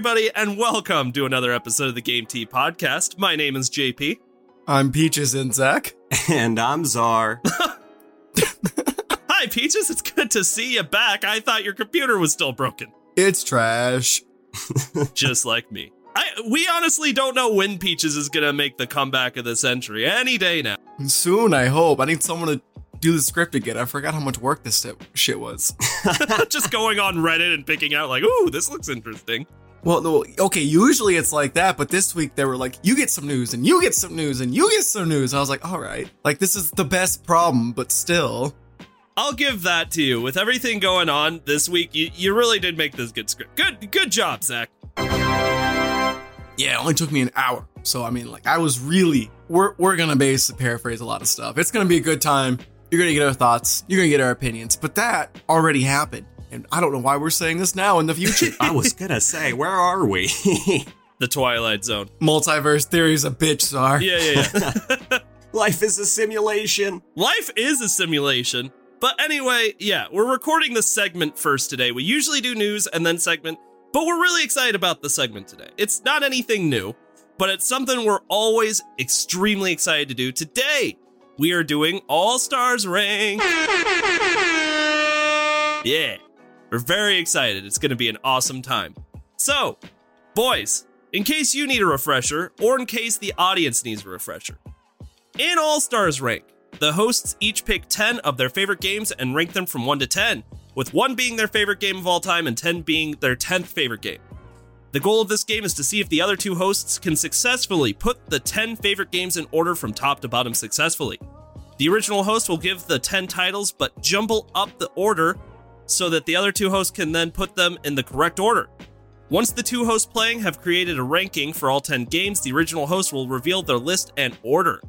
Everybody, and welcome to another episode of the Game Tea Podcast. My name is JP. I'm Peaches and Zach. And I'm Czar. Hi, Peaches. It's good to see you back. I thought your computer was still broken, It's trash. just like me. I, we honestly don't know when Peaches is gonna make the comeback of the century. Any day now. Soon, I hope. I need someone to do the script again. I forgot how much work this shit was. just going on Reddit and picking out like, ooh, this looks interesting. Well, no, okay, usually it's like that, but this week they were like, you get some news, and you get some news, and you get some news. I was like, all right. Like, this is the best problem, but still. I'll give that to you. With everything going on this week, you, you really did make this good script. Good, good job, Zach. Yeah, it only took me an hour. So, I mean, like, I was really, we're, we're gonna basically paraphrase a lot of stuff. It's gonna be a good time. You're gonna get our thoughts, you're gonna get our opinions, but that already happened. And I don't know why we're saying this now in the future. I was gonna say, where are we? The Twilight Zone. Multiverse theory's a bitch, Czar. Yeah, yeah, yeah. Life is a simulation. Life is a simulation. But anyway, yeah, we're recording the segment first today. We usually do news and then segment, but we're really excited about the segment today. It's not anything new, but it's something we're always extremely excited to do. Today, we are doing All Stars Rank. Yeah, we're very excited. It's going to be an awesome time. So, boys, in case you need a refresher, or in case the audience needs a refresher, in All Stars Rank, the hosts each pick 10 of their favorite games and rank them from 1 to 10, with 1 being their favorite game of all time and 10 being their 10th favorite game. The goal of this game is to see if the other two hosts can successfully put the 10 favorite games in order from top to bottom successfully. The original host will give the 10 titles but jumble up the order so that the other two hosts can then put them in the correct order. Once the two hosts playing have created a ranking for all 10 games, the original host will reveal their list and order.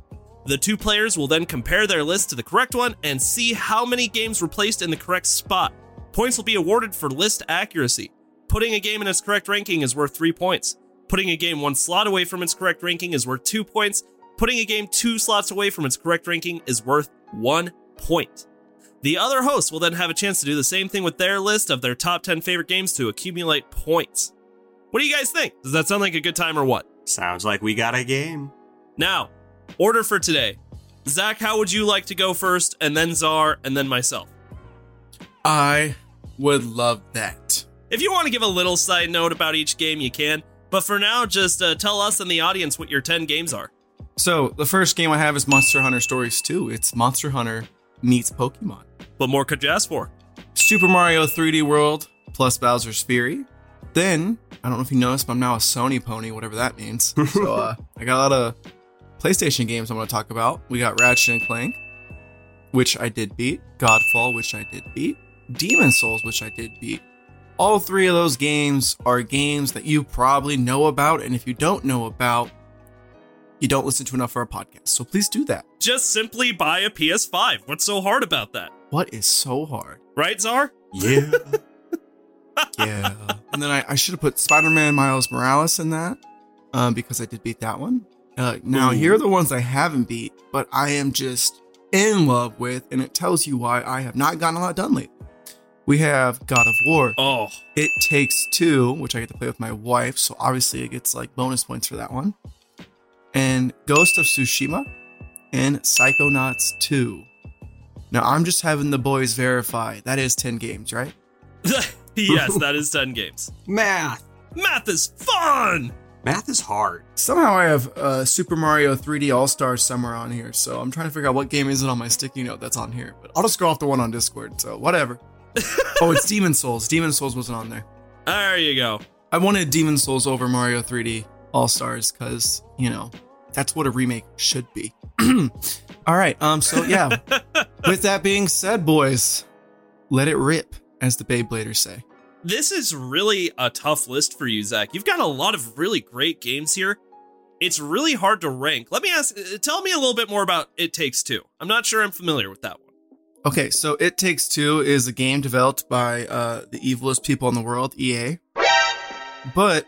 The two players will then compare their list to the correct one and see how many games were placed in the correct spot. Points will be awarded for list accuracy. Putting a game in its correct ranking is worth 3 points. Putting a game one slot away from its correct ranking is worth 2 points. Putting a game two slots away from its correct ranking is worth 1 point. The other hosts will then have a chance to do the same thing with their list of their top 10 favorite games to accumulate points. What do you guys think? Does that sound like a good time or what? Sounds like we got a game. Now, order for today. Zach, how would you like to go first, and then Czar, and then myself? I would love that. If you want to give a little side note about each game, you can. But for now, just uh, tell us and the audience what your 10 games are. So, the first game I have is Monster Hunter Stories 2. It's Monster Hunter meets Pokemon. What more could you ask for? Super Mario 3D World plus Bowser's Fury. Then, I don't know if you noticed, but I'm now a Sony pony, whatever that means. So, uh, I got a lot of PlayStation games I'm going to talk about. We got Ratchet and Clank, which I did beat, Godfall, which I did beat, Demon Souls, which I did beat. All three of those games are games that you probably know about, and if you don't know about, you don't listen to enough for our podcast. So please do that. Just simply buy a PS5. What's so hard about that? What is so hard? Right, Czar? Yeah. Yeah. and then I, I should have put Spider Man Miles Morales in that um, because I did beat that one. Uh, now, Ooh. here are the ones I haven't beat, but I am just in love with, and it tells you why I have not gotten a lot done lately. We have God of War. Oh, It Takes Two, which I get to play with my wife, so obviously it gets like bonus points for that one. And Ghost of Tsushima and Psychonauts 2. Now I'm just having the boys verify that is 10 games, right? yes, that is 10 games. Math. Math is fun! Math is hard. Somehow I have uh, Super Mario 3D All Stars somewhere on here, so I'm trying to figure out what game is it on my sticky note that's on here. But I'll just go off the one on Discord, so whatever. oh, it's Demon Souls. Demon Souls wasn't on there. There you go. I wanted Demon Souls over Mario 3D All Stars because you know that's what a remake should be. All right. Um. So yeah. with that being said, boys, let it rip, as the Beybladers say. This is really a tough list for you, Zach. You've got a lot of really great games here. It's really hard to rank. Let me ask, uh, tell me a little bit more about It Takes Two. I'm not sure I'm familiar with that one. Okay, so It Takes Two is a game developed by uh, the evilest people in the world, EA. But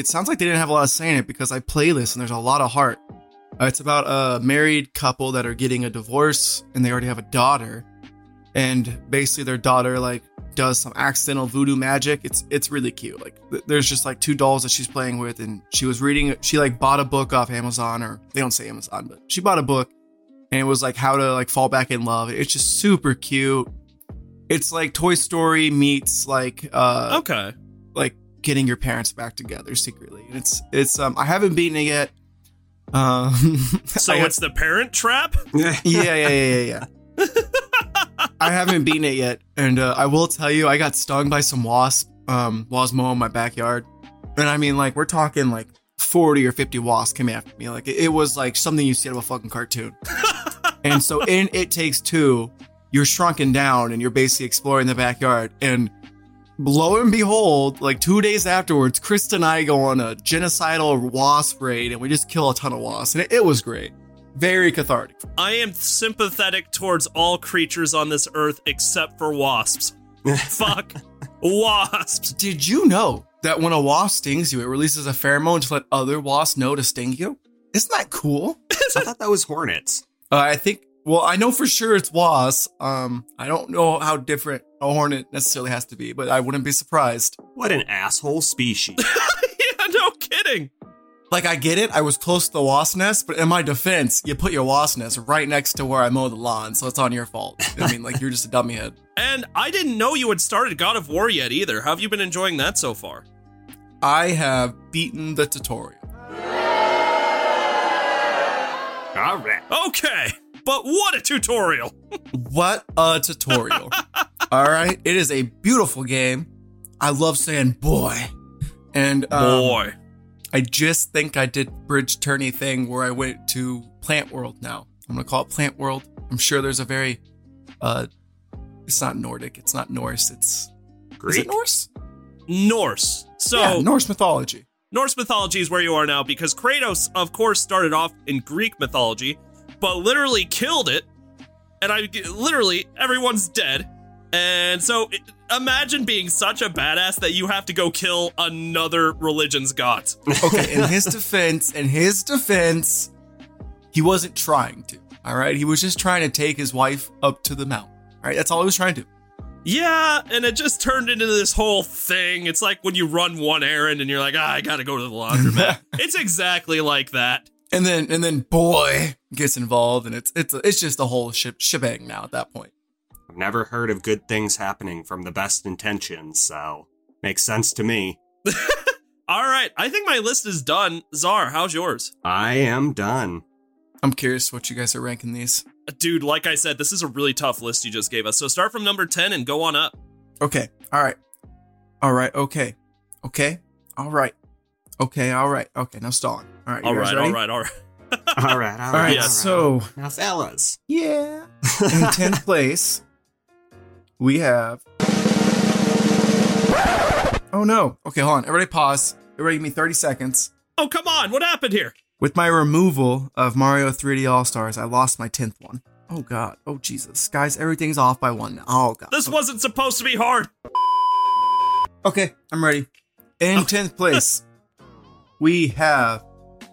it sounds like they didn't have a lot of say in it because I play this and there's a lot of heart. Uh, it's about a married couple that are getting a divorce and they already have a daughter. And basically, their daughter like does some accidental voodoo magic. It's it's really cute. Like th- there's just like two dolls that she's playing with, and she was reading. She like bought a book off Amazon, or they don't say Amazon, but she bought a book, and it was like how to like fall back in love. It's just super cute. It's like Toy Story meets like uh Okay. Like getting your parents back together secretly. And it's it's um I haven't beaten it yet. Um So got- it's the Parent Trap? yeah, yeah, yeah, yeah, yeah. I haven't beaten it yet, and uh, I will tell you, I got stung by some wasp. Um, while I was my backyard, and I mean, like, we're talking like forty or fifty wasps came after me. Like, it, it was like something you see out of a fucking cartoon. and so, in It Takes Two, you're shrunken down, and you're basically exploring the backyard, and lo and behold, like two days afterwards, Chris and I go on a genocidal wasp raid, and we just kill a ton of wasps, and it, it was great. Very cathartic. I am sympathetic towards all creatures on this earth except for wasps. Fuck wasps. Did you know that when a wasp stings you, it releases a pheromone to let other wasps know to sting you? Isn't that cool? I thought that was hornets. Uh, I think. Well, I know for sure it's wasp. Um, I don't know how different a hornet necessarily has to be, but I wouldn't be surprised. What an asshole species. yeah, no kidding. Like, I get it. I was close to the wasp nest, but in my defense, you put your wasp nest right next to where I mow the lawn, so it's on your fault. I mean, like, you're just a dummy head. And I didn't know you had started God of War yet either. How have you been enjoying that so far? I have beaten the tutorial. All right. Okay, but what a tutorial. What a tutorial. All right. It is a beautiful game. I love saying boy. And um, Boy. I just think I did bridge tourney thing where I went to Plant World now. I'm going to call it Plant World. I'm sure there's a very, uh, it's not Nordic. It's not Norse. It's, is Greek. it Norse? Norse. So yeah, Norse mythology. Norse mythology is where you are now because Kratos, of course, started off in Greek mythology, but literally killed it. And I literally, everyone's dead. And so it, imagine being such a badass that you have to go kill another religion's god. Okay. in his defense, in his defense, he wasn't trying to. All right. He was just trying to take his wife up to the mountain. All right. That's all he was trying to do. Yeah, and it just turned into this whole thing. It's like when you run one errand and you're like, ah, I gotta go to the laundromat. it's exactly like that. And then and then boy gets involved and it's it's it's just a whole ship shebang now at that point I've never heard of good things happening from the best intentions, so makes sense to me. All right, I think my list is done. Czar, how's yours? I am done. i'm curious what you guys are ranking these Dude, like I said, this is a really tough list you just gave us. So start from number 10 and go on up. okay all right all right okay okay all right okay all right okay now stalling all right you All guys right, ready? all right, all right. All right, all all right Yeah. so now, fellas. yeah in 10th place we have oh no okay hold on everybody pause everybody give me 30 seconds Oh, come on. What happened here? With my removal of Mario 3D All Stars, I lost my 10th one. Oh god. Oh Jesus. Guys, everything's off by one now. Oh god. This wasn't supposed to be hard. Okay, I'm ready. In 10th place, we have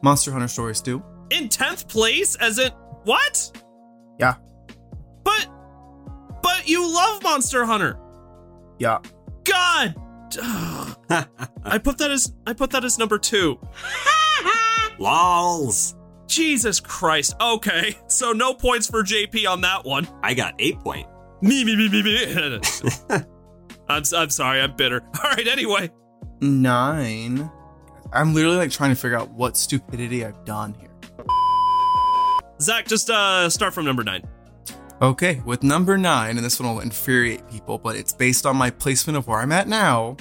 Monster Hunter Stories 2. In 10th place, as in, what? Yeah. But, but you love Monster Hunter. Yeah. God. I put that as, I put that as number two. Lols. Jesus Christ. Okay, so no points for JP on that one. I got eight point. Me, me, me, me, me. I'm, I'm sorry, I'm bitter. All right, anyway. 9. I'm literally like trying to figure out what stupidity I've done here. Zach, just uh start from number nine. Okay, with number 9, and this one will infuriate people, but it's based on my placement of where I'm at now,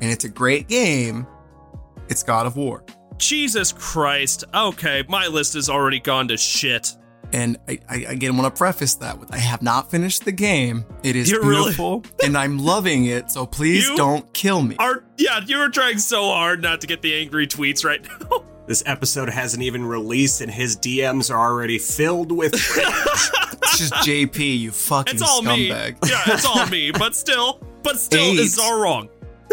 and it's a great game. It's God of War. Jesus Christ. Okay, my list has already gone to shit. And I, I again want to preface that with I have not finished the game. It is You're really- beautiful and I'm loving it. So please You don't kill me. Are yeah, you were trying so hard not to get the angry tweets right now. This episode hasn't even released, and his DMs are already filled with. It's just JP, you fucking It's all me. Yeah, it's all me. But still, but still, Eight. is all wrong.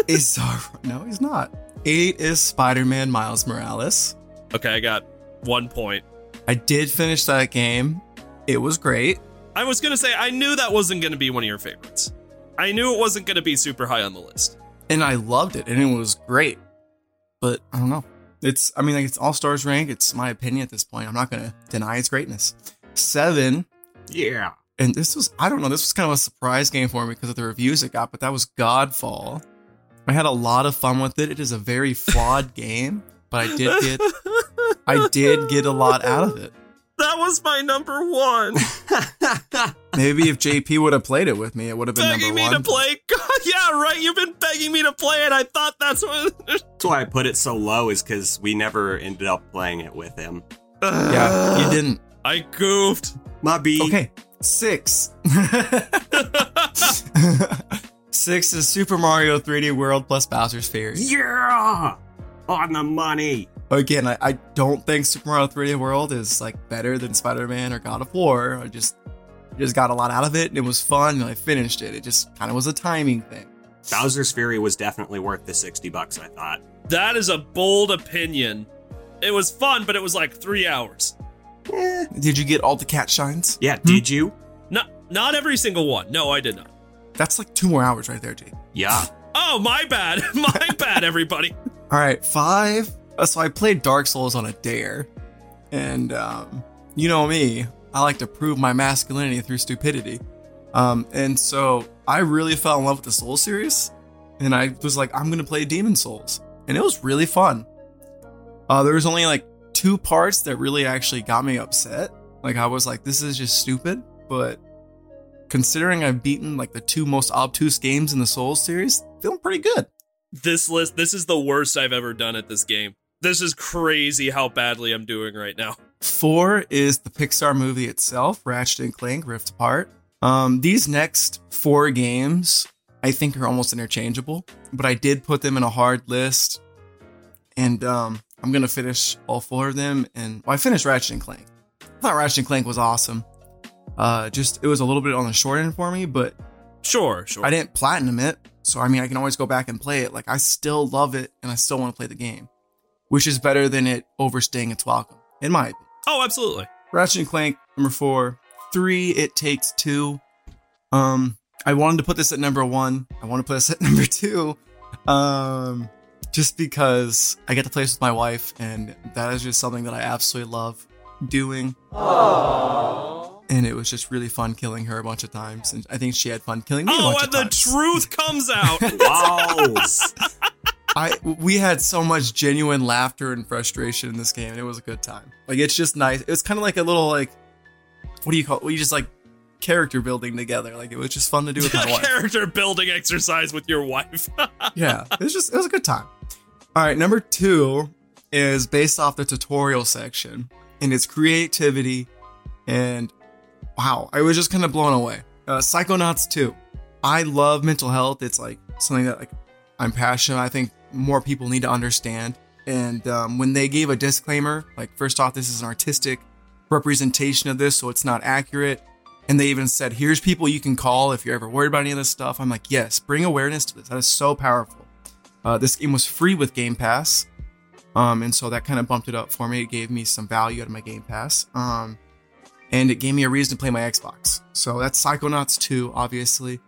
Is no, he's not. Eight is Spider-Man Miles Morales. Okay, I got one point. I did finish that game. It was great. I was gonna say I knew that wasn't gonna be one of your favorites. I knew it wasn't gonna be super high on the list. and I loved it, and it was great. But I don't know. It's I mean, like it's all stars rank. It's my opinion at this point. I'm not gonna deny its greatness. Seven, yeah. and this was I don't know. This was kind of a surprise game for me because of the reviews it got. But that was Godfall. I had a lot of fun with it. It is a very flawed game, but I did get I did get a lot out of it. That was my number one. Maybe if JP would have played it with me, it would have been begging number me one. to play. God, yeah, right. You've been begging me to play it. I thought that's what. That's why I put it so low, is because we never ended up playing it with him. Yeah, you didn't. I goofed. My B. Okay, six. six is Super Mario 3D World plus Bowser's Fury. Yeah. On the money. Again, I, I don't think Super Mario 3D World is like better than Spider-Man or God of War. I just just got a lot out of it and it was fun and I finished it. It just kind of was a timing thing. Bowser's Fury was definitely worth the 60 bucks, I thought. That is a bold opinion. It was fun, but it was like three hours. Eh. Did you get all the cat shines? Yeah, did you? Not not every single one. No, I did not. That's like two more hours right there, Jake. Yeah. Oh, my bad. My bad, everybody. All right, five. Uh, So I played Dark Souls on a dare, and um, you know me, I like to prove my masculinity through stupidity. Um, and so I really fell in love with the Soul series, and I was like, I'm gonna play Demon Souls, and it was really fun. Uh, there was only like two parts that really actually got me upset. Like I was like, this is just stupid, but considering I've beaten like the two most obtuse games in the Souls series, feeling pretty good. This list, this is the worst I've ever done at this game. This is crazy how badly I'm doing right now. Four is the Pixar movie itself, Ratchet and Clank Rift Apart. Um, these next four games, I think, are almost interchangeable, but I did put them in a hard list, and um, I'm gonna finish all four of them. And well, I finished Ratchet and Clank. I thought Ratchet and Clank was awesome. Uh, just it was a little bit on the short end for me, but Sure, sure. I didn't platinum it, so I mean, I can always go back and play it. Like I still love it, and I still want to play the game, which is better than it overstaying its welcome, in my opinion. oh, absolutely. Ratchet and Clank number four. Three, It Takes Two. Um, I wanted to put this at number one. I want to put this at number two. Um, just because I get to play this with my wife, and that is just something that I absolutely love doing. And it was just really fun killing her a bunch of times, and I think she had fun killing me a Oh, bunch and of the times. truth comes out. Wow. I we had so much genuine laughter and frustration in this game, and it was a good time. Like it's just nice. It was kind of like a little like what do you call it? We just like character building together. Like it was just fun to do with my wife. Character building exercise with your wife. Yeah, it was just it was a good time. All right, number two is based off the tutorial section and its creativity, and wow, I was just kind of blown away. Uh, Psychonauts 2. I love mental health. It's like something that like I'm passionate. I think more people need to understand. And um, when they gave a disclaimer, like first off, this is an artistic representation of this, so it's not accurate. And they even said, here's people you can call if you're ever worried about any of this stuff. I'm like, yes, bring awareness to this. That is so powerful. Uh, this game was free with Game Pass. Um, and so that kind of bumped it up for me. It gave me some value out of my Game Pass. Um, and it gave me a reason to play my Xbox. So that's Psychonauts 2, obviously.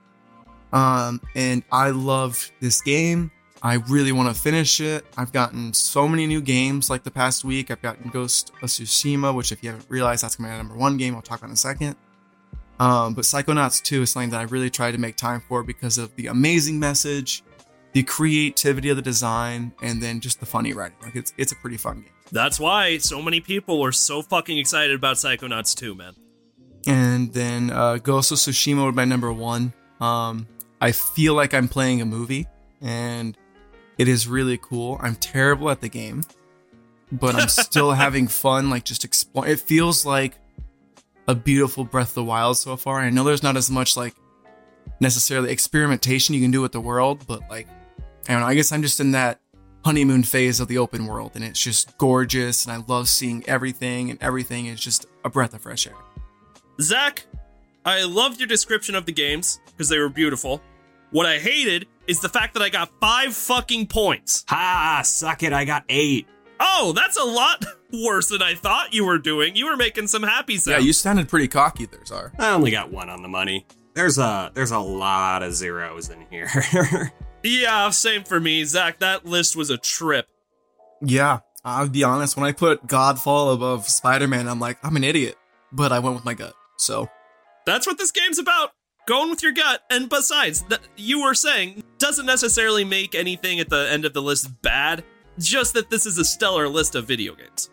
Um, and I love this game. I really want to finish it. I've gotten so many new games like the past week. I've gotten Ghost of Tsushima, which if you haven't realized, that's my number one game. I'll talk about in a second. Um, but Psychonauts 2 is something that I really tried to make time for because of the amazing message, the creativity of the design, and then just the funny writing. Like it's it's a pretty fun game. That's why so many people were so fucking excited about Psychonauts 2, man. And then uh, Ghost of Tsushima would be my number one. Um, I feel like I'm playing a movie, and it is really cool. I'm terrible at the game, but I'm still having fun. Like just explore. It feels like a beautiful Breath of the Wild so far. I know there's not as much like necessarily experimentation you can do with the world, but like I don't know. I guess I'm just in that honeymoon phase of the open world, and it's just gorgeous, and I love seeing everything, and everything is just a breath of fresh air. Zach, I loved your description of the games because they were beautiful. What I hated is the fact that I got five fucking points. Ha! Suck it, I got eight. Oh, that's a lot worse than I thought you were doing. You were making some happy sounds. Yeah, you sounded pretty cocky there, Czar. I only got one on the money. There's a there's a lot of zeros in here. yeah, same for me, Zach. That list was a trip. Yeah, I'll be honest. When I put Godfall above Spider-Man, I'm like, I'm an idiot, but I went with my gut. So that's what this game's about. Going with your gut. And besides, that you were saying doesn't necessarily make anything at the end of the list bad. Just that this is a stellar list of video games.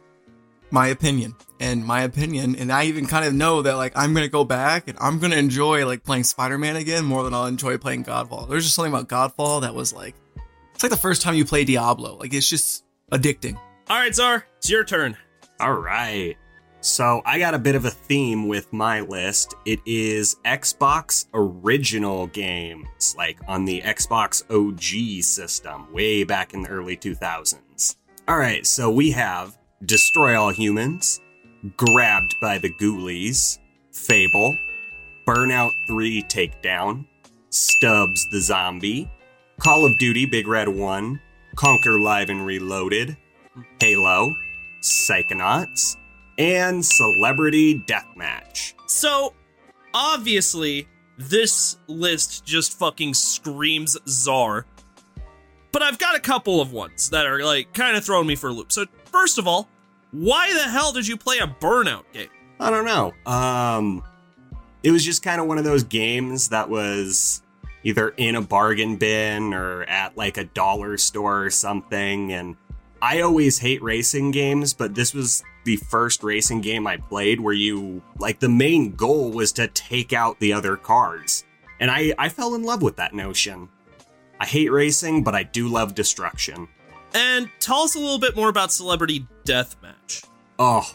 My opinion. And my opinion, and I even kind of know that like I'm gonna go back and I'm gonna enjoy like playing Spider-Man again more than I'll enjoy playing Godfall. There's just something about Godfall that was like it's like the first time you play Diablo. Like it's just addicting. All right, Czar, it's your turn. All right. So I got a bit of a theme with my list. It is Xbox original games, like on the Xbox OG system, way back in the early 2000s. All right, so we have Destroy All Humans, Grabbed by the Ghoulies, Fable, Burnout 3 Takedown, Stubbs the Zombie, Call of Duty Big Red 1, Conker Live and Reloaded, Halo, Psychonauts, and Celebrity Deathmatch. So, obviously, this list just fucking screams Czar. But I've got a couple of ones that are like kind of throwing me for a loop. So, first of all, why the hell did you play a Burnout game? I don't know. Um, it was just kind of one of those games that was either in a bargain bin or at like a dollar store or something. And I always hate racing games, but this was the first racing game I played where you, like, the main goal was to take out the other cars. And I, I fell in love with that notion. I hate racing, but I do love destruction. And tell us a little bit more about Celebrity Deathmatch. Oh,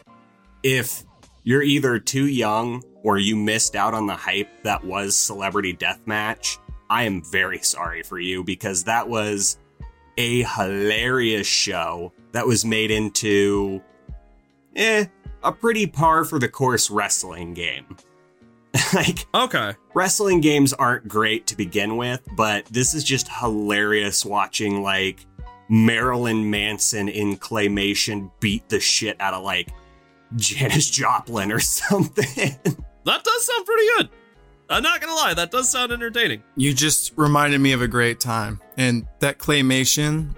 if you're either too young or you missed out on the hype that was Celebrity Deathmatch, I am very sorry for you because that was a hilarious show that was made into, eh, a pretty par for the course wrestling game. like, okay, wrestling games aren't great to begin with, but this is just hilarious watching like Marilyn Manson in claymation beat the shit out of like Janis Joplin or something. that does sound pretty good. I'm not gonna lie, that does sound entertaining. You just reminded me of a great time, and that claymation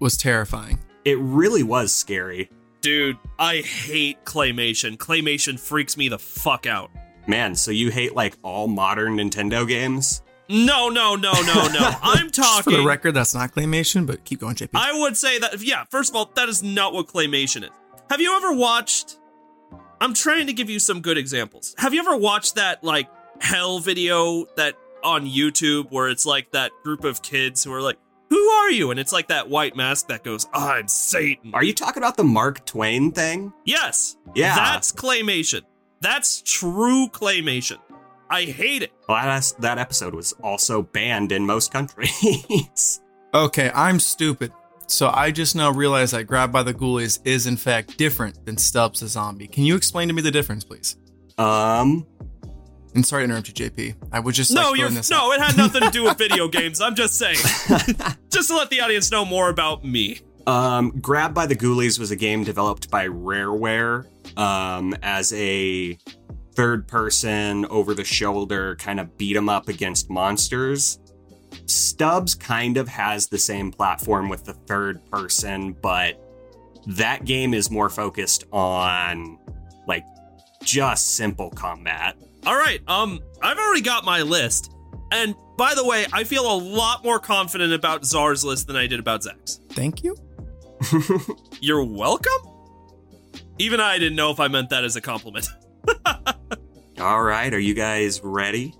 was terrifying. It really was scary. Dude, I hate claymation. Claymation freaks me the fuck out. Man, so you hate like all modern Nintendo games? No, no, no, no, no. I'm talking. Just for the record, that's not claymation, but keep going, JP. I would say that, yeah, first of all, that is not what claymation is. Have you ever watched. I'm trying to give you some good examples. Have you ever watched that, like, hell video that on YouTube where it's like that group of kids who are like, who are you? And it's like that white mask that goes, I'm Satan. Are you talking about the Mark Twain thing? Yes. Yeah. That's claymation. That's true claymation. I hate it. Well, that, that episode was also banned in most countries. okay, I'm stupid. So I just now realized that Grabbed by the Ghoulies is in fact different than Stubbs the Zombie. Can you explain to me the difference, please? Um, and sorry to interrupt you, JP. I was just no, like, you're no. It had nothing to do with video games. I'm just saying, just to let the audience know more about me. Um, Grabbed by the Ghoulies was a game developed by Rareware um, as a third-person, over-the-shoulder kind of beat 'em up against monsters. Stubbs kind of has the same platform with the third person, but that game is more focused on like just simple combat. All right, um, I've already got my list. And by the way, I feel a lot more confident about Czar's list than I did about Zach's. Thank you. You're welcome? Even I didn't know if I meant that as a compliment. all right, are you guys ready?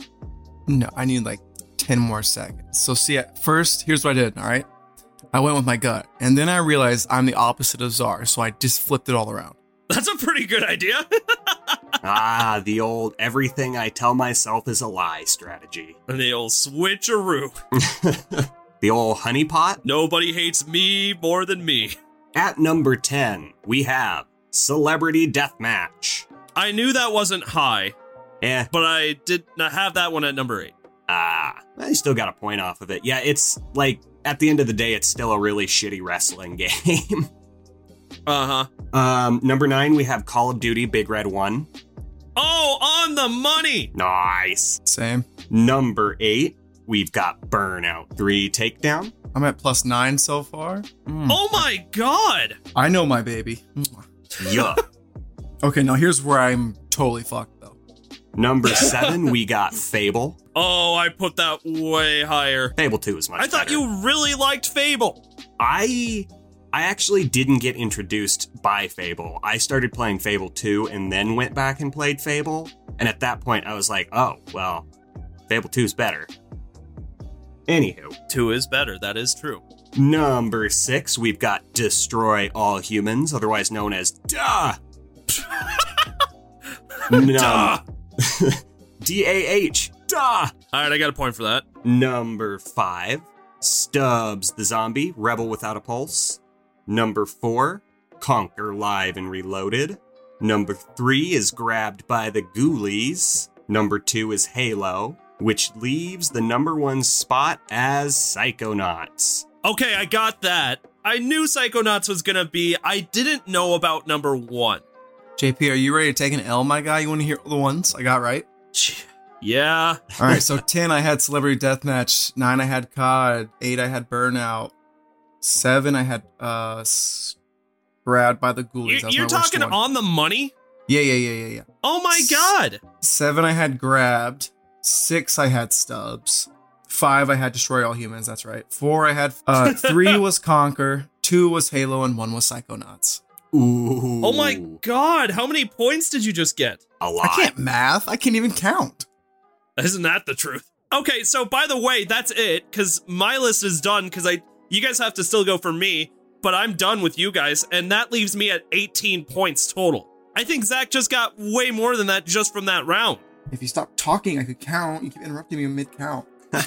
No, I need like 10 more seconds. So, see, at first, here's what I did, all right? I went with my gut. And then I realized I'm the opposite of Czar, so I just flipped it all around. That's a pretty good idea. ah, the old everything I tell myself is a lie strategy. and the old switcheroo. the old honeypot. Nobody hates me more than me. At number 10, we have Celebrity Deathmatch. I knew that wasn't high, Eh, but I did not have that one at number eight. ah, I still got a point off of it. Yeah, it's like, at the end of the day, it's still a really shitty wrestling game. Uh huh. um, number 9, we have Call of Duty Big Red 1. Oh, on the money. Nice. Same. Number 8, we've got Burnout 3 Takedown. I'm at plus nine so far. Mm. Oh my god. I know my baby. Yeah. Okay, now here's where I'm totally fucked though. Number 7, we got Fable. Oh, I put that way higher. Fable 2 is much I thought better. you really liked Fable. I I actually didn't get introduced by Fable. I started playing Fable 2 and then went back and played Fable. And at that point I was like, "Oh, well, Fable 2 is better." Anywho, Two is better. That is true. number 6, we've got Destroy All Humans, otherwise known as Duh. Duh. D A H. Duh. All right, I got a point for that. Number five, Stubbs the Zombie, Rebel Without a Pulse. Number four, Conker Live and Reloaded. Number three is Grabbed by the Ghoulies. Number two is Halo, which leaves the number one spot as Psychonauts. Okay, I got that. I knew Psychonauts was gonna be. I didn't know about number one. JP, are you ready to take an L, my guy? You want to hear the ones I got right? Yeah. All right, so 10 I had Celebrity Deathmatch, 9 I had COD, 8 I had Burnout, 7 I had uh Grabbed by the Ghoulies. You- That was You're talking on the money? Yeah, yeah, yeah, yeah, yeah. Oh my god. 7 I had Grabbed, 6 I had Stubbs, 5 I had Destroy All Humans, that's right. 4 I had uh 3 was Conker, 2 was Halo and 1 was Psychonauts. Ooh. Oh my god. How many points did you just get? A lot. I can't math. I can't even count. Isn't that the truth? Okay, so by the way, that's it cuz my list is done cuz I you guys have to still go for me, but I'm done with you guys and that leaves me at 18 points total. I think Zach just got way more than that just from that round. If you stop talking, I could count. You keep interrupting me mid count.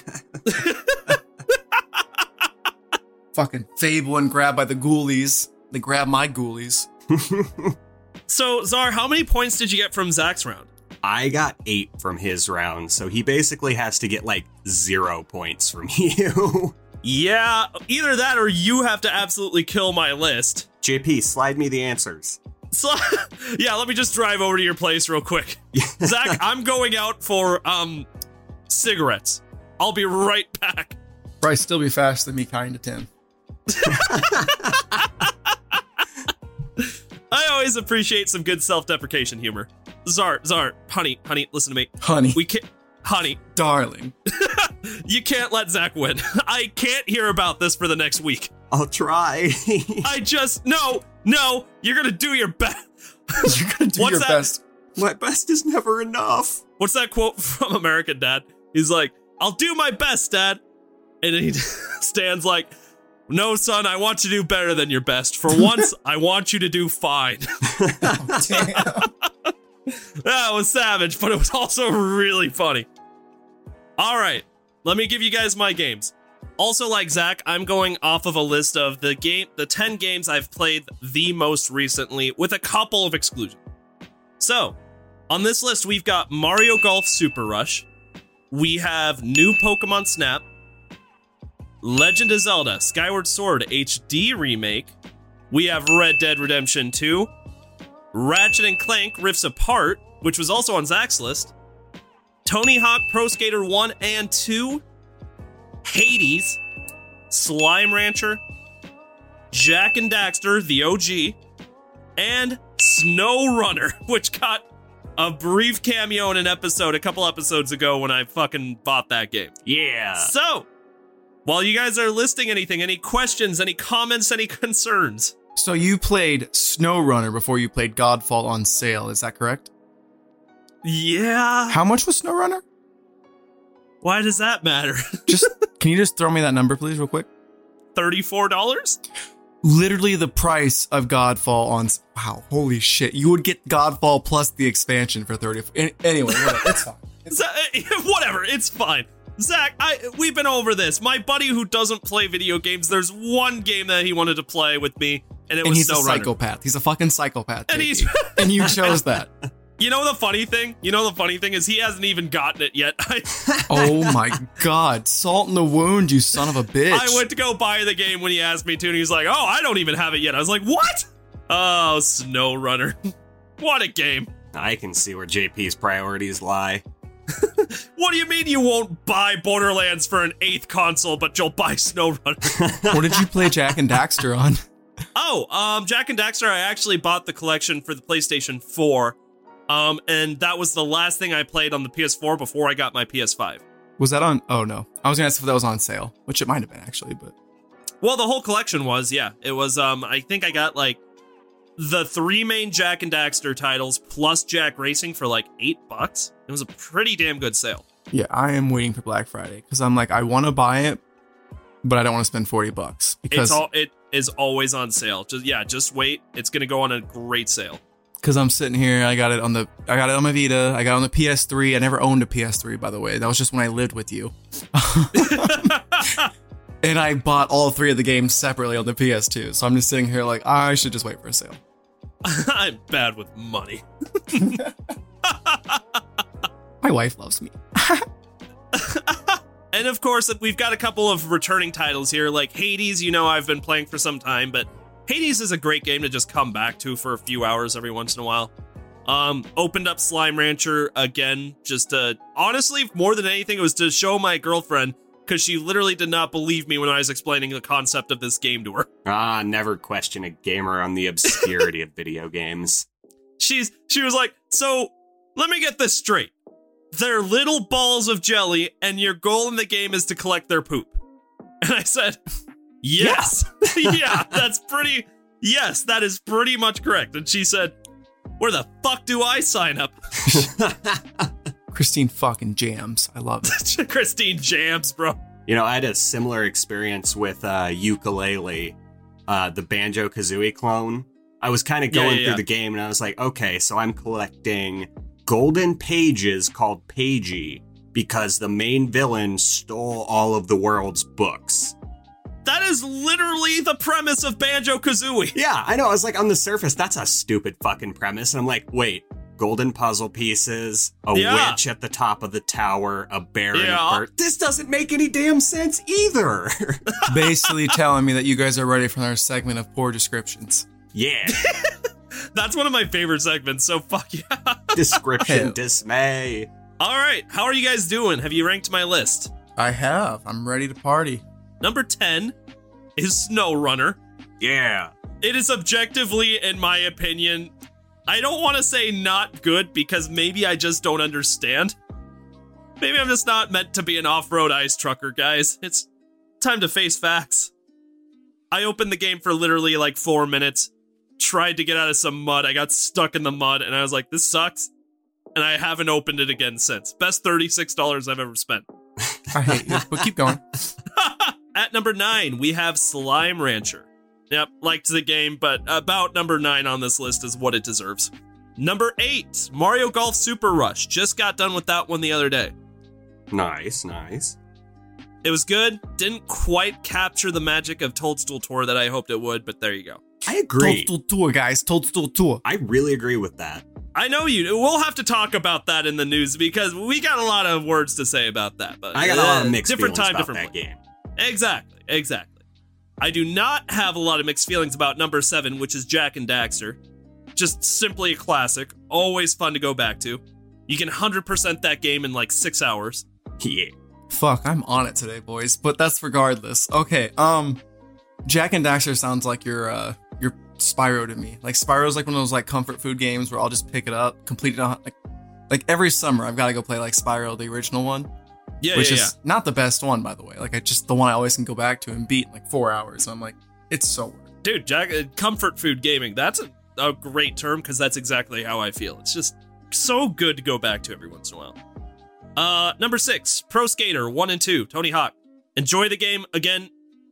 Fucking Fable and grabbed by the ghoulies. They grab my ghoulies. So, Czar, how many points did you get from Zach's round? I got eight from his round, so he basically has to get like zero points from you. Yeah, either that or you have to absolutely kill my list. JP, slide me the answers. So, yeah, let me just drive over to your place real quick. Zach, I'm going out for um cigarettes. I'll be right back. Probably still be faster than me kind to 10. I always appreciate some good self-deprecation humor. Czar, Czar, honey, honey, listen to me. Honey, We can't, honey, darling. you can't let Zach win. I can't hear about this for the next week. I'll try. I just no, no. You're gonna do your best. You're gonna do What's your that? best. My best is never enough. What's that quote from American Dad? He's like, "I'll do my best, Dad," and he stands like, "No, son, I want you to do better than your best. For once, I want you to do fine." Oh, damn. that was savage, but it was also really funny. All right, let me give you guys my games. Also, like Zach, I'm going off of a list of the game, the 10 games I've played the most recently, with a couple of exclusions. So, on this list, we've got Mario Golf Super Rush. We have new Pokemon Snap, Legend of Zelda Skyward Sword HD remake. We have Red Dead Redemption 2, Ratchet and Clank Rifts Apart, which was also on Zach's list, Tony Hawk Pro Skater 1 and 2, Hades, Slime Rancher, Jak and Daxter, the OG, and Snow Runner, which got a brief cameo in an episode a couple episodes ago when I fucking bought that game. Yeah. So, while you guys are listing anything, any questions, any comments, any concerns? so you played SnowRunner before you played Godfall on sale, is that correct? Yeah. How much was SnowRunner? Why does that matter? Just can you just throw me that number, please, real quick? $34? Literally the price of Godfall on. Wow, holy shit! You would get Godfall plus the expansion for thirty. an- Anyway, whatever, it's fine. Z- eh, whatever, it's fine. Zach, I we've been over this. My buddy who doesn't play video games, there's one game that he wanted to play with me, and it And was he's a Snow Runner. psychopath. He's a fucking psychopath. And JP. he's and you chose that. You know the funny thing? You know the funny thing is he hasn't even gotten it yet. Oh my god, salt in the wound, you son of a bitch. I went to go buy the game when he asked me to, and he's like, "Oh, I don't even have it yet." I was like, "What?" Oh, Snow Runner. what a game. I can see where JP's priorities lie. What do you mean you won't buy Borderlands for an eighth console, but you'll buy Snow Runner? what did you play Jak and Daxter on? oh, um, Jak and Daxter, I actually bought the collection for the PlayStation 4. Um, and that was the last thing I played on the PS4 before I got my PS5. Was that on? Oh no, I was gonna ask if that was on sale, which it might have been actually, but Well, the whole collection was, yeah. It was um I think I got like the three main Jak and Daxter titles plus Jack Racing for like 8 bucks. It was a pretty damn good sale. yeah, I am waiting for Black Friday because I'm like I want to buy it, but I don't want to spend forty bucks because It's all it is always on sale. Just yeah, just wait. It's going to go on a great sale. because I'm sitting here. I got it on the I got it on my Vita. I got it on the PS3. I never owned a PS3 by the way. That was just when I lived with you. and I bought all three of the games separately on the PS2. So I'm just sitting here like I should just wait for a sale. I'm bad with money. My wife loves me. And of course, we've got a couple of returning titles here, like Hades. You know, I've been playing for some time, but Hades is a great game to just come back to for a few hours every once in a while. Um, opened up Slime Rancher again, just to honestly, more than anything, it was to show my girlfriend because she literally did not believe me when I was explaining the concept of this game to her. Ah, never question a gamer on the obscurity of video games. She's she was like, so let me get this straight. They're little balls of jelly, and your goal in the game is to collect their poop. And I said, Yes. Yeah, that's pretty yes, that is pretty much correct. And she said, Where the fuck do I sign up? Christine fucking jams. I love it. Christine Jams, bro. You know, I had a similar experience with uh, Yooka-Laylee, uh, the Banjo Kazooie clone. I was kind of Yeah, going yeah, through yeah. the game and I was like, okay, so I'm collecting golden pages called Pagie because the main villain stole all of the world's books. That is literally the premise of Banjo Kazooie. Yeah, I know. I was like, on the surface, that's a stupid fucking premise. And I'm like, wait, golden puzzle pieces, a Yeah. witch at the top of the tower, a bear Yeah. a bird. This doesn't make any damn sense either. Basically telling me that you guys are ready for our segment of poor descriptions. yeah. That's one of my favorite segments, so fuck yeah. Description Hell. dismay. All right, how are you guys doing? Have you ranked my list? I have. I'm ready to party. Number 10 is Snow Runner. Yeah. It is objectively, in my opinion, I don't want to say not good because maybe I just don't understand. Maybe I'm just not meant to be an off road ice trucker, guys. It's time to face facts. I opened the game for literally like four minutes, tried to get out of some mud. I got stuck in the mud, and I was like, this sucks. And I haven't opened it again since. Best $36 I've ever spent. I hate you, but keep going. At number nine, we have Slime Rancher. Yep, liked the game, but about number nine on this list is what it deserves. Number eight, Mario Golf Super Rush. Just got done with that one the other day. Nice, nice. It was good. Didn't quite capture the magic of Toadstool Tour that I hoped it would, but there you go. I agree. Toadstool tour, guys. Toadstool tour. I really agree with that. I know you. We'll have to talk about that in the news because we got a lot of words to say about that. But I got a lot uh, of mixed different feelings time, about different that place. game. Exactly, exactly. I do not have a lot of mixed feelings about number seven, which is Jak and Daxter. Just simply a classic, always fun to go back to. You can 100% that game in like six hours. Yeah. Fuck, I'm on it today, boys. But that's regardless. Okay, um, Jak and Daxter sounds like your uh your Spyro to me. Like Spyro's like one of those like comfort food games where I'll just pick it up, complete it on like like every summer I've got to go play like Spyro, the original one, Yeah, which yeah, is not the best one by the way. Like I just the one I always can go back to and beat in like four hours. And I'm like, it's so worth. it. Dude, Jack, uh, comfort food gaming, that's a, a great term because that's exactly how I feel. It's just so good to go back to every once in a while. Uh, number six, Pro Skater 1 and 2, Tony Hawk. Enjoy the game. Again,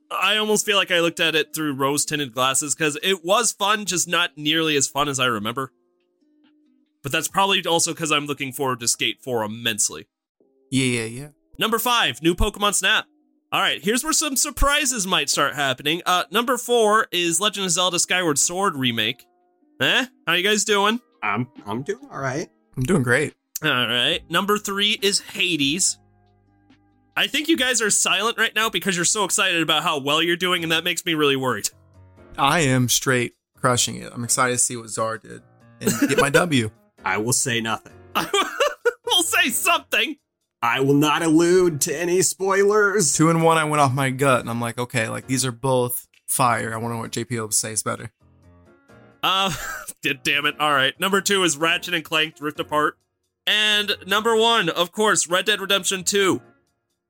I almost feel like I looked at it through rose tinted glasses because it was fun, just not nearly as fun as I remember. But that's probably also because I'm looking forward to Skate 4 immensely. Yeah, yeah, yeah. Number five, new Pokemon Snap. All right, here's where some surprises might start happening. Uh, number four is Legend of Zelda Skyward Sword remake. Eh? How you guys doing? I'm I'm doing all right. I'm doing great. All right. Number three is Hades. I think you guys are silent right now because you're so excited about how well you're doing, and that makes me really worried. I am straight crushing it. I'm excited to see what Czar did and get my W. I will say nothing. we'll say something. I will not allude to any spoilers. Two and one, I went off my gut, and I'm like, okay, like these are both fire. I wonder what JP will say is better. Uh, damn it. All right. Number two is Ratchet and Clank Rift Apart. And number one, of course, Red Dead Redemption 2.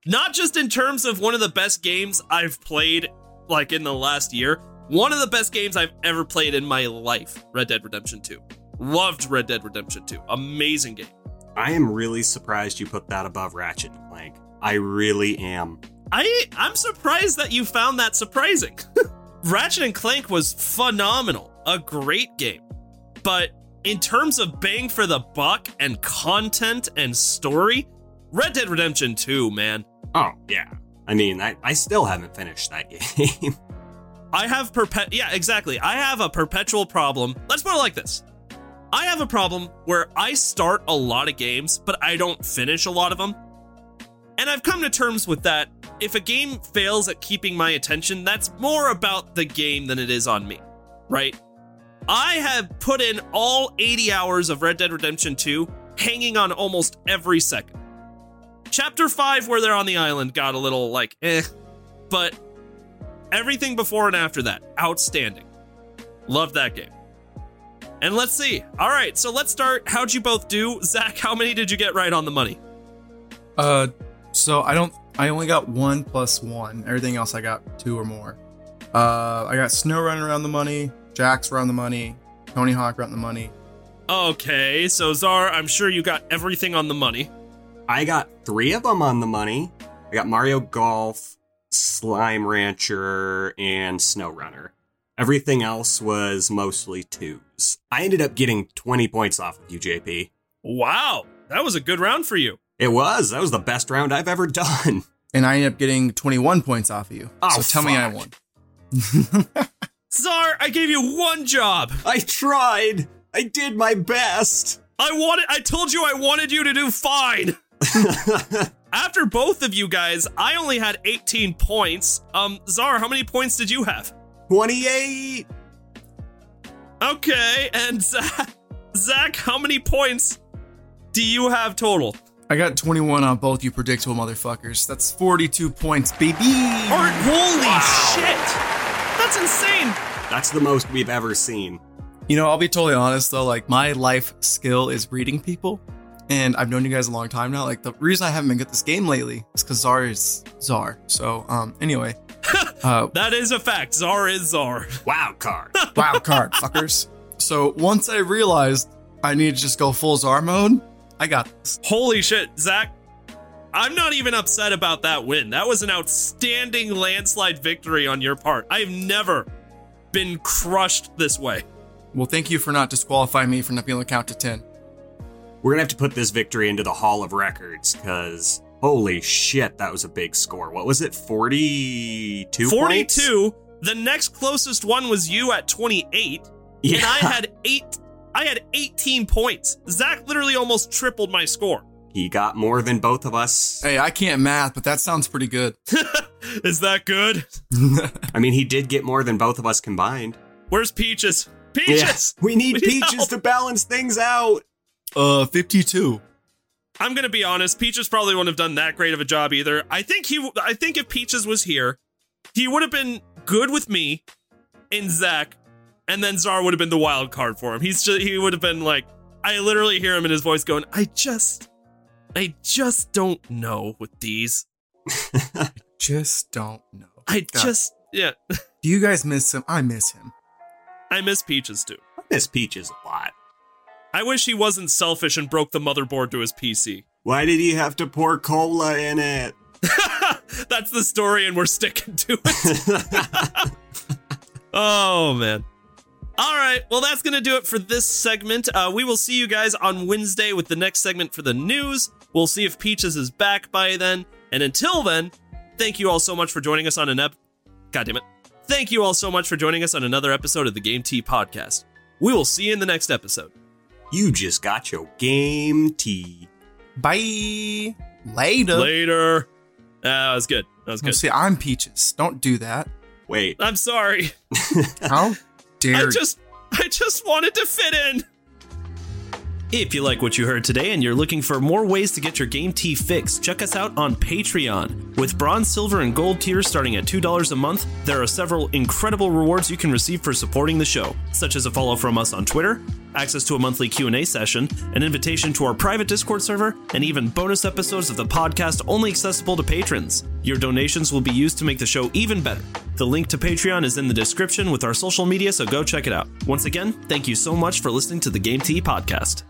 Not just in terms of one of the best games I've played, like in the last year, one of the best games I've ever played in my life, Red Dead Redemption 2. Loved Red Dead Redemption 2. Amazing game. I am really surprised you put that above Ratchet and Clank. I really am. I I'm surprised that you found that surprising. Ratchet and Clank was phenomenal, a great game. But in terms of bang for the buck and content and story, Red Dead Redemption 2, man. Oh, yeah. I mean, I, I still haven't finished that game. I have perpet yeah, exactly. I have a perpetual problem. Let's put it like this. I have a problem where I start a lot of games, but I don't finish a lot of them. And I've come to terms with that. If a game fails at keeping my attention, that's more about the game than it is on me, right? I have put in all 80 hours of Red Dead Redemption 2, hanging on almost every second. Chapter 5, where they're on the island, got a little like eh, but everything before and after that, outstanding. Love that game. And let's see. All right, so let's start. How'd you both do? Zach, how many did you get right on the money? Uh, so I don't. I only got one plus one. Everything else I got two or more. Uh, I got Snow Runner around the money. Jax around the money. Tony Hawk around the money. Okay, so Czar, I'm sure you got everything on the money. I got three of them on the money. I got Mario Golf, Slime Rancher, and Snow Runner. Everything else was mostly twos. I ended up getting 20 points off of you, JP. Wow, that was a good round for you. It was. That was the best round I've ever done. And I ended up getting 21 points off of you. Oh, so tell me I won. Czar, I gave you one job. I tried. I did my best. I wanted I told you I wanted you to do fine. After both of you guys, I only had 18 points. Um, Czar, how many points did you have? 28. Okay, and Zach, Zach, how many points do you have total? I got 21 on both you predictable motherfuckers. That's 42 points, baby. Or holy shit! That's insane. That's the most we've ever seen. You know, I'll be totally honest though. Like my life skill is reading people, and I've known you guys a long time now. Like the reason I haven't been good at this game lately is because Czar is Czar. So, um, anyway, uh, That is a fact. Czar is Czar. Wild card. wild card, fuckers. So once I realized I need to just go full Czar mode, I got this. Holy shit, Zach. I'm not even upset about that win. That was an outstanding landslide victory on your part. I've never been crushed this way. Well, thank you for not disqualifying me for not being able to count to 10. We're gonna have to put this victory into the Hall of Records because holy shit, that was a big score. What was it? 42? 42. The next closest one was you at 28. Yeah. And I had eight. I had 18 points. Zach literally almost tripled my score. He got more than both of us. Hey, I can't math, but that sounds pretty good. Is that good? I mean, he did get more than both of us combined. Where's Peaches? Peaches! We need We Peaches help. to balance things out. Uh, 52. I'm gonna be honest. Peaches probably wouldn't have done that great of a job either. I think he. I think if Peaches was here, he would have been good with me and Zach, and then Czar would have been the wild card for him. He's just, he would have been like, I literally hear him in his voice going, I just, I just don't know with these. I Just don't know. I God. just, yeah, Do you guys miss him? I miss him. I miss Peaches too. I miss Peaches a lot. I wish he wasn't selfish and broke the motherboard to his PC. Why did he have to pour cola in it? That's the story, and we're sticking to it. oh man. All right, well, that's going to do it for this segment. Uh, we will see you guys on Wednesday with the next segment for the news. We'll see if Peaches is back by then. And until then, thank you all so much for joining us on an ep. God damn it. Thank you all so much for joining us on another episode of the Game Tea podcast. We will see you in the next episode. You just got your game tea. Bye. Later. Later. Uh, that was good. That was good. See, I'm Peaches. Don't do that. Wait, I'm sorry. How dare I you? just I just wanted to fit in. If you like what you heard today and you're looking for more ways to get your game tea fix, check us out on Patreon. With bronze, silver, and gold tiers starting at $2 a month, there are several incredible rewards you can receive for supporting the show, such as a follow from us on Twitter, access to a monthly Q&A session, an invitation to our private Discord server, and even bonus episodes of the podcast only accessible to patrons. Your donations will be used to make the show even better. The link to Patreon is in the description with our social media, so go check it out. Once again, thank you so much for listening to the Game Tea podcast.